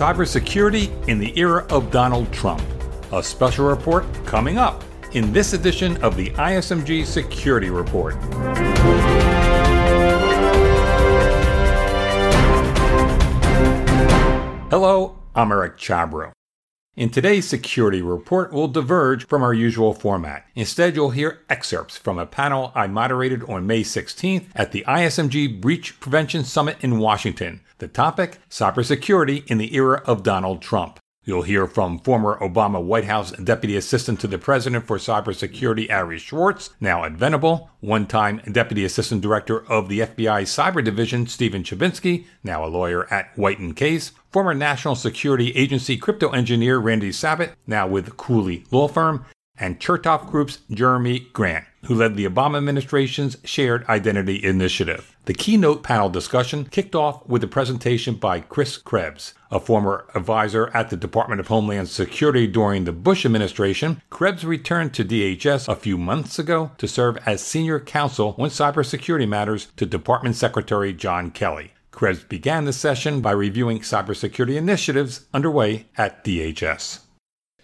Cybersecurity in the Era of Donald Trump. A special report coming up in this edition of the ISMG Security Report. Hello, I'm Eric Chabrow. In today's security report, we'll diverge from our usual format. Instead, you'll hear excerpts from a panel I moderated on May 16th at the ISMG Breach Prevention Summit in Washington. The topic Cybersecurity in the Era of Donald Trump. You'll hear from former Obama White House Deputy Assistant to the President for Cybersecurity Ari Schwartz, now at Venable, one time Deputy Assistant Director of the FBI Cyber Division Steven Chabinsky, now a lawyer at White Case, former National Security Agency crypto engineer Randy Sabett, now with Cooley Law Firm, and Chertoff Group's Jeremy Grant, who led the Obama administration's Shared Identity Initiative. The keynote panel discussion kicked off with a presentation by Chris Krebs, a former advisor at the Department of Homeland Security during the Bush administration. Krebs returned to DHS a few months ago to serve as senior counsel on cybersecurity matters to Department Secretary John Kelly. Krebs began the session by reviewing cybersecurity initiatives underway at DHS.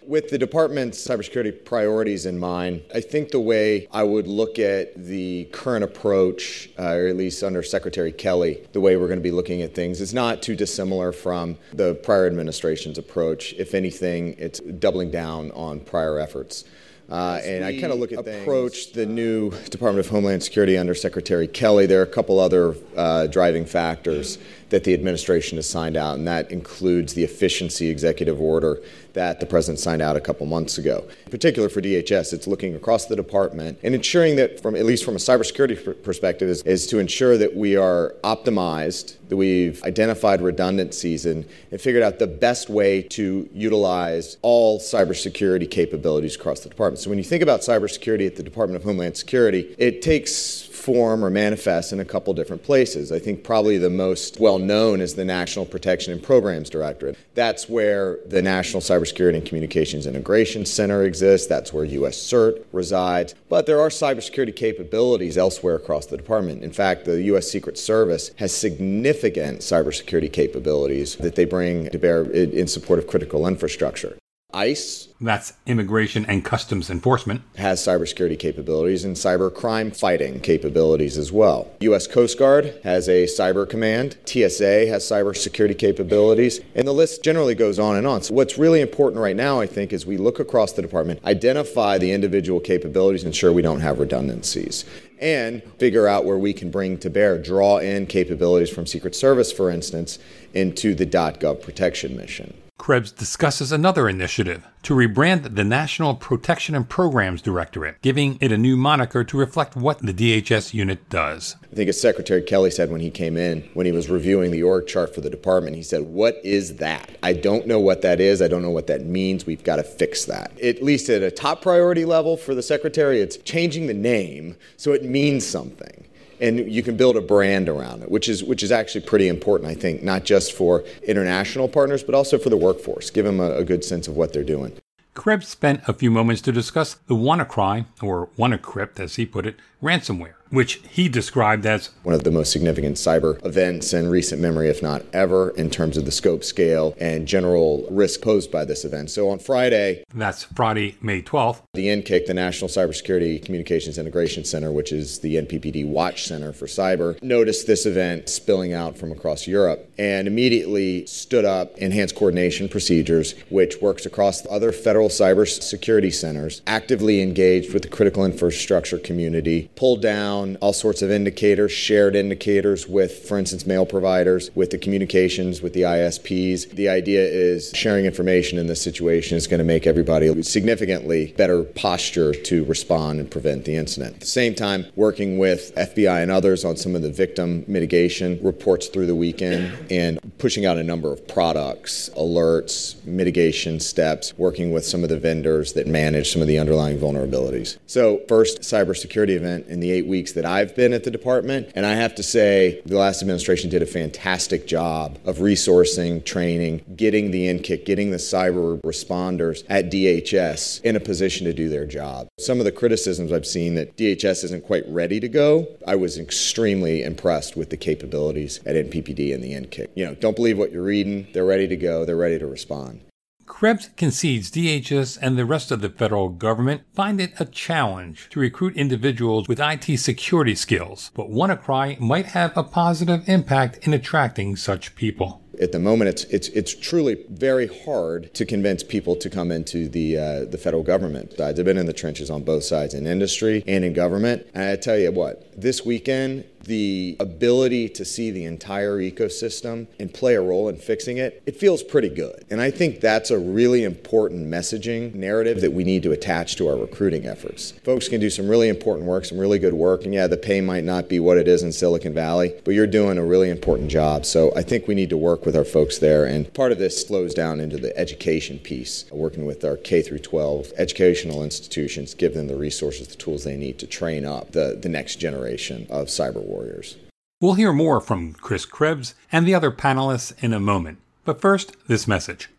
With the department's cybersecurity priorities in mind, I think the way I would look at the current approach, uh, or at least under Secretary Kelly, the way we're going to be looking at things is not too dissimilar from the prior administration's approach. If anything, it's doubling down on prior efforts. Uh, and I kind of look at the approach the new Department of Homeland Security under Secretary Kelly. There are a couple other uh, driving factors that the administration has signed out, and that includes the efficiency executive order that the president signed out a couple months ago. In particular for DHS, it's looking across the department and ensuring that, from at least from a cybersecurity perspective, is, is to ensure that we are optimized, that we've identified redundancies and, and figured out the best way to utilize all cybersecurity capabilities across the department. So when you think about cybersecurity at the Department of Homeland Security, it takes form or manifest in a couple different places. I think probably the most well known is the National Protection and Programs Directorate. That's where the National Cybersecurity and Communications Integration Center exists. That's where US CERT resides. But there are cybersecurity capabilities elsewhere across the department. In fact, the US Secret Service has significant cybersecurity capabilities that they bring to bear in support of critical infrastructure. ICE. That's Immigration and Customs Enforcement. Has cybersecurity capabilities and cyber crime fighting capabilities as well. U.S. Coast Guard has a cyber command. TSA has cybersecurity capabilities. And the list generally goes on and on. So, what's really important right now, I think, is we look across the department, identify the individual capabilities, ensure we don't have redundancies and figure out where we can bring to bear, draw in capabilities from Secret Service, for instance, into the .gov protection mission. Krebs discusses another initiative to rebrand the National Protection and Programs Directorate, giving it a new moniker to reflect what the DHS unit does. I think as Secretary Kelly said when he came in, when he was reviewing the org chart for the department, he said, What is that? I don't know what that is. I don't know what that means. We've got to fix that. At least at a top priority level for the Secretary, it's changing the name so it means something and you can build a brand around it, which is which is actually pretty important, I think, not just for international partners, but also for the workforce. Give them a, a good sense of what they're doing. Krebs spent a few moments to discuss the WannaCry, or WannaCrypt as he put it, ransomware which he described as one of the most significant cyber events in recent memory, if not ever, in terms of the scope, scale, and general risk posed by this event. So on Friday, that's Friday, May 12th, the NCCIC, the National Cybersecurity Communications Integration Center, which is the NPPD Watch Center for Cyber, noticed this event spilling out from across Europe and immediately stood up enhanced coordination procedures, which works across other federal cybersecurity centers, actively engaged with the critical infrastructure community, down down all sorts of indicators, shared indicators with, for instance, mail providers, with the communications, with the ISPs. The idea is sharing information in this situation is going to make everybody significantly better posture to respond and prevent the incident. At the same time, working with FBI and others on some of the victim mitigation reports through the weekend and pushing out a number of products, alerts, mitigation steps, working with some of the vendors that manage some of the underlying vulnerabilities. So, first cybersecurity event in the eight weeks that I've been at the department. And I have to say, the last administration did a fantastic job of resourcing, training, getting the NCCIC, getting the cyber responders at DHS in a position to do their job. Some of the criticisms I've seen that DHS isn't quite ready to go, I was extremely impressed with the capabilities at NPPD and the NCCIC. You know, don't believe what you're reading. They're ready to go. They're ready to respond. Krebs concedes DHS and the rest of the federal government find it a challenge to recruit individuals with IT security skills, but WannaCry might have a positive impact in attracting such people at the moment, it's it's it's truly very hard to convince people to come into the uh, the federal government. I've been in the trenches on both sides, in industry and in government. And I tell you what, this weekend the ability to see the entire ecosystem and play a role in fixing it, it feels pretty good. And I think that's a really important messaging narrative that we need to attach to our recruiting efforts. Folks can do some really important work, some really good work, and yeah, the pay might not be what it is in Silicon Valley, but you're doing a really important job. So I think we need to work with our folks there. And part of this flows down into the education piece, working with our K through 12 educational institutions, give them the resources, the tools they need to train up the, the next generation of cyber warriors. We'll hear more from Chris Krebs and the other panelists in a moment. But first, this message.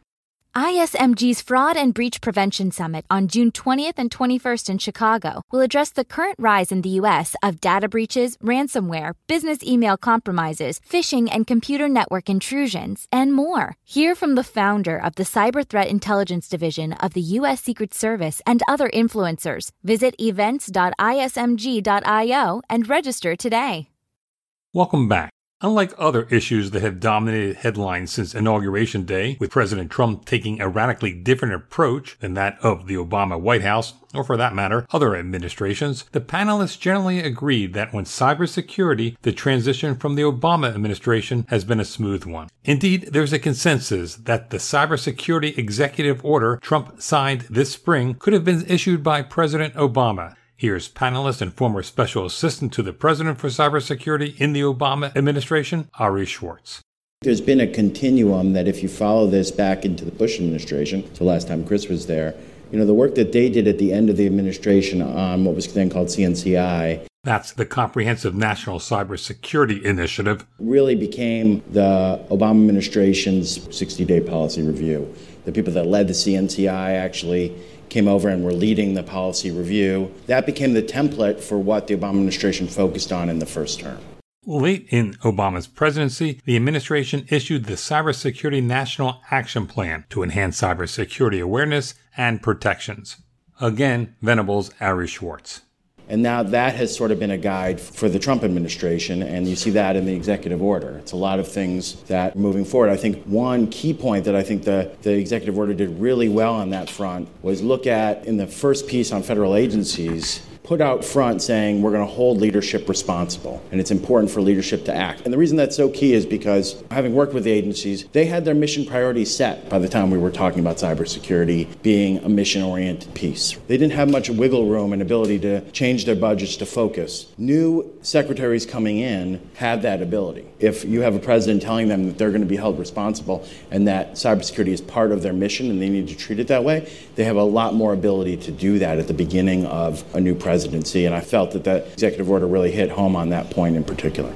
ISMG's Fraud and Breach Prevention Summit on June 20th and 21st in Chicago will address the current rise in the U.S. of data breaches, ransomware, business email compromises, phishing and computer network intrusions, and more. Hear from the founder of the Cyber Threat Intelligence Division of the U.S. Secret Service and other influencers. Visit events.ismg.io and register today. Welcome back. Unlike other issues that have dominated headlines since Inauguration Day, with President Trump taking a radically different approach than that of the Obama White House, or for that matter, other administrations, the panelists generally agreed that on cybersecurity, the transition from the Obama administration has been a smooth one. Indeed, there's a consensus that the cybersecurity executive order Trump signed this spring could have been issued by President Obama. Here's panelist and former special assistant to the president for cybersecurity in the Obama administration, Ari Schwartz. There's been a continuum that if you follow this back into the Bush administration, so last time Chris was there, you know, the work that they did at the end of the administration on what was then called CNCI. That's the Comprehensive National Cybersecurity Initiative. Really became the Obama administration's 60 day policy review. The people that led the CNCI actually came over and were leading the policy review. That became the template for what the Obama administration focused on in the first term. Late in Obama's presidency, the administration issued the Cybersecurity National Action Plan to enhance cybersecurity awareness and protections. Again, Venable's Ari Schwartz. And now that has sort of been a guide for the Trump administration, and you see that in the executive order. It's a lot of things that moving forward. I think one key point that I think the, the executive order did really well on that front was look at in the first piece on federal agencies put out front saying we're going to hold leadership responsible and it's important for leadership to act. And the reason that's so key is because having worked with the agencies, they had their mission priorities set by the time we were talking about cybersecurity being a mission oriented piece. They didn't have much wiggle room and ability to change their budgets to focus. New secretaries coming in have that ability. If you have a president telling them that they're going to be held responsible and that cybersecurity is part of their mission and they need to treat it that way, they have a lot more ability to do that at the beginning of a new presidency, and I felt that that executive order really hit home on that point in particular.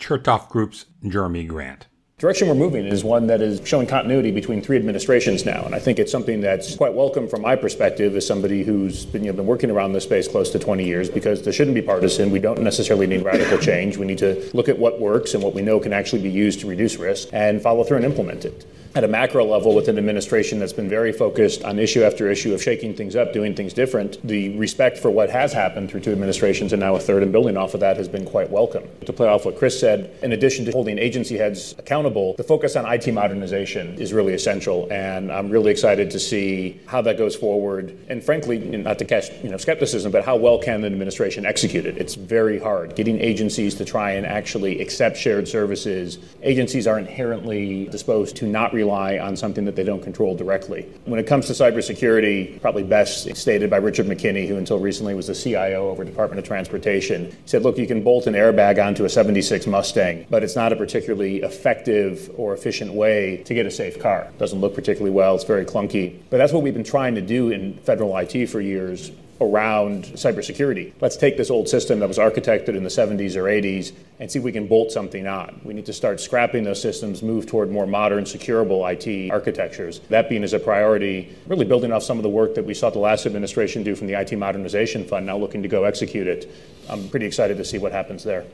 Chertoff Group's Jeremy Grant direction we're moving is one that is showing continuity between three administrations now. And I think it's something that's quite welcome from my perspective as somebody who's been, you know, been working around this space close to 20 years because there shouldn't be partisan. We don't necessarily need radical change. We need to look at what works and what we know can actually be used to reduce risk and follow through and implement it at a macro level with an administration that's been very focused on issue after issue of shaking things up, doing things different, the respect for what has happened through two administrations and now a third and building off of that has been quite welcome. To play off what Chris said, in addition to holding agency heads accountable, the focus on IT modernization is really essential, and I'm really excited to see how that goes forward. And frankly, not to catch you know skepticism, but how well can the administration execute it? It's very hard getting agencies to try and actually accept shared services. Agencies are inherently disposed to not rely on something that they don't control directly. When it comes to cybersecurity, probably best stated by Richard McKinney, who until recently was the CIO over the Department of Transportation, he said, look, you can bolt an airbag onto a 76 Mustang, but it's not a particularly effective or efficient way to get a safe car. It doesn't look particularly well, it's very clunky. But that's what we've been trying to do in federal IT for years around cybersecurity. Let's take this old system that was architected in the 70s or 80s and see if we can bolt something on. We need to start scrapping those systems, move toward more modern, securable IT architectures. That being as a priority, really building off some of the work that we saw the last administration do from the IT Modernization Fund, now looking to go execute it. I'm pretty excited to see what happens there.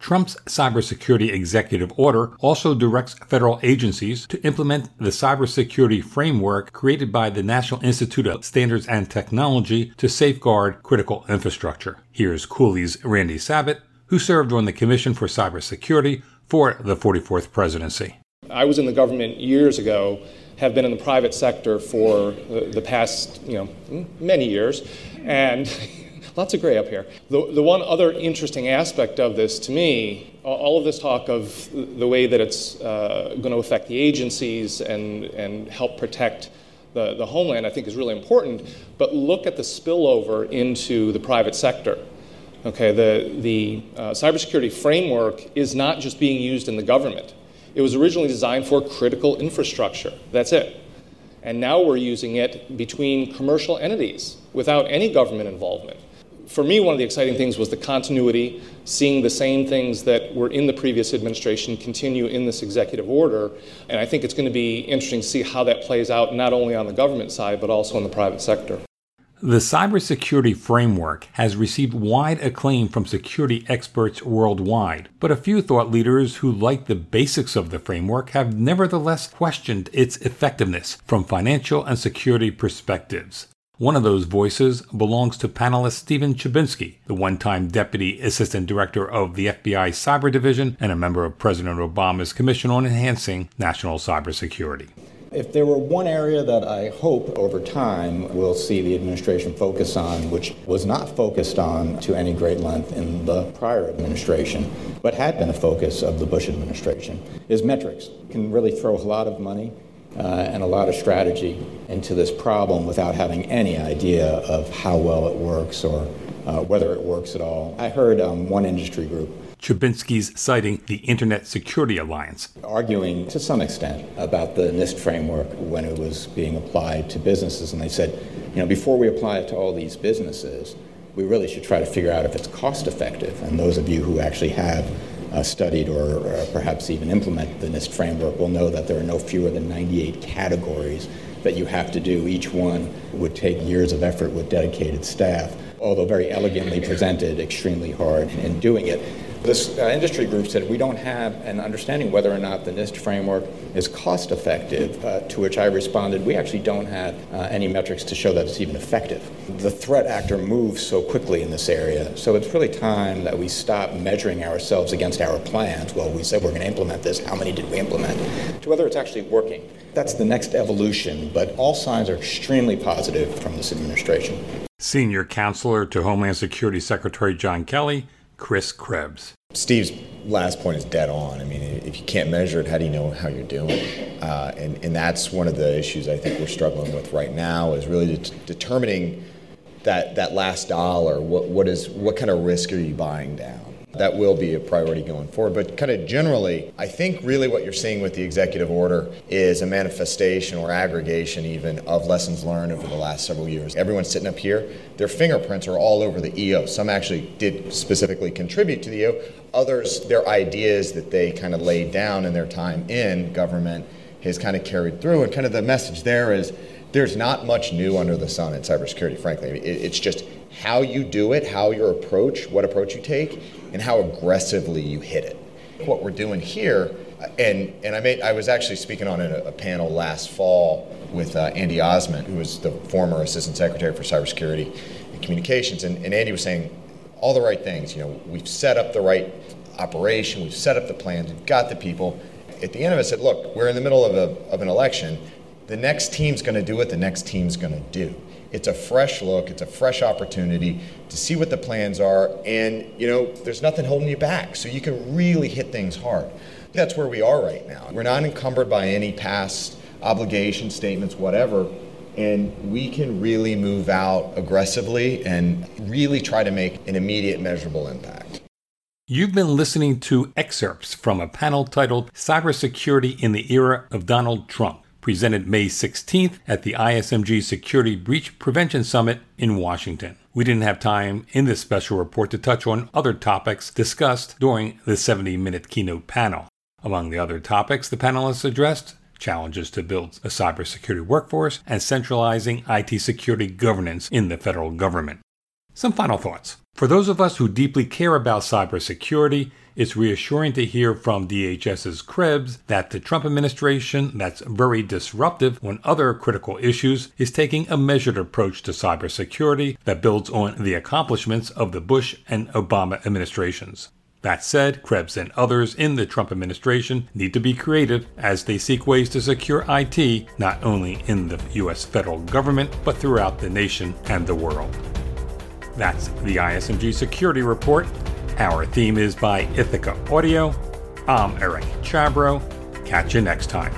Trump's cybersecurity executive order also directs federal agencies to implement the cybersecurity framework created by the National Institute of Standards and Technology to safeguard critical infrastructure. Here's Cooley's Randy Sabett, who served on the Commission for Cybersecurity for the 44th presidency. I was in the government years ago, have been in the private sector for the past, you know, many years, and lots of gray up here. The, the one other interesting aspect of this to me, all of this talk of the way that it's uh, going to affect the agencies and, and help protect the, the homeland, I think is really important. But look at the spillover into the private sector. Okay, the, the uh, cybersecurity framework is not just being used in the government. It was originally designed for critical infrastructure. That's it. And now we're using it between commercial entities without any government involvement for me, one of the exciting things was the continuity, seeing the same things that were in the previous administration continue in this executive order. And I think it's going to be interesting to see how that plays out, not only on the government side, but also in the private sector. The cybersecurity framework has received wide acclaim from security experts worldwide, but a few thought leaders who like the basics of the framework have nevertheless questioned its effectiveness from financial and security perspectives. One of those voices belongs to panelist Steven Chabinsky, the one time Deputy Assistant Director of the FBI Cyber Division and a member of President Obama's Commission on Enhancing National Cybersecurity. If there were one area that I hope over time we'll see the administration focus on, which was not focused on to any great length in the prior administration, but had been a focus of the Bush administration, is metrics. Can really throw a lot of money uh, and a lot of strategy into this problem without having any idea of how well it works or uh, whether it works at all. I heard um, one industry group. Chabinsky's citing the Internet Security Alliance. Arguing to some extent about the NIST framework when it was being applied to businesses. And they said, you know, before we apply it to all these businesses, we really should try to figure out if it's cost effective. And those of you who actually have uh, studied or, or, perhaps even implemented the NIST framework will know that there are no fewer than 98 categories that you have to do. Each one would take years of effort with dedicated staff, although very elegantly presented, extremely hard in doing it. This uh, industry group said we don't have an understanding whether or not the NIST framework is cost effective, uh, to which I responded, we actually don't have uh, any metrics to show that it's even effective. The threat actor moves so quickly in this area, so it's really time that we stop measuring ourselves against our plans. Well, we said we're going to implement this, how many did we implement? To whether it's actually working. That's the next evolution, but all signs are extremely positive from this administration. Senior Counselor to Homeland Security Secretary John Kelly Chris Krebs. Steve's last point is dead on. I mean, if you can't measure it, how do you know how you're doing? Uh, and, and that's one of the issues I think we're struggling with right now is really det- determining that, that last dollar. What, what, is, what kind of risk are you buying down? That will be a priority going forward. But kind of generally, I think really what you're seeing with the executive order is a manifestation or aggregation even of lessons learned over the last several years. Everyone sitting up here, their fingerprints are all over the EO. Some actually did specifically contribute to the EO. Others, their ideas that they kind of laid down in their time in government has kind of carried through. And kind of the message there is there's not much new under the sun in cybersecurity, frankly. It's just how you do it, how your approach, what approach you take, and how aggressively you hit it. What we're doing here, and, and I, made, I was actually speaking on a, a panel last fall with uh, Andy Ozment, who was the former Assistant Secretary for Cybersecurity and Communications, and, and Andy was saying all the right things. You know, we've set up the right operation, we've set up the plans, we've got the people. At the end of it, said, look, we're in the middle of, a, of an election. The next team's going to do what the next team's going to do. It's a fresh look, it's a fresh opportunity to see what the plans are, and you know, there's nothing holding you back, so you can really hit things hard. That's where we are right now. We're not encumbered by any past obligation statements, whatever, and we can really move out aggressively and really try to make an immediate measurable impact. You've been listening to excerpts from a panel titled Cybersecurity in the Era of Donald Trump presented May 16th at the ISMG Security Breach Prevention Summit in Washington. We didn't have time in this special report to touch on other topics discussed during the 70 minute keynote panel. Among the other topics the panelists addressed challenges to build a cybersecurity workforce and centralizing IT security governance in the federal government. Some final thoughts. For those of us who deeply care about cybersecurity, it's reassuring to hear from DHS's Krebs that the Trump administration, that's very disruptive on other critical issues, is taking a measured approach to cybersecurity that builds on the accomplishments of the Bush and Obama administrations. That said, Krebs and others in the Trump administration need to be creative as they seek ways to secure IT not only in the U.S. federal government, but throughout the nation and the world. That's the ISMG Security Report. Our theme is by Ithaca Audio. I'm Eric Chabrow. Catch you next time.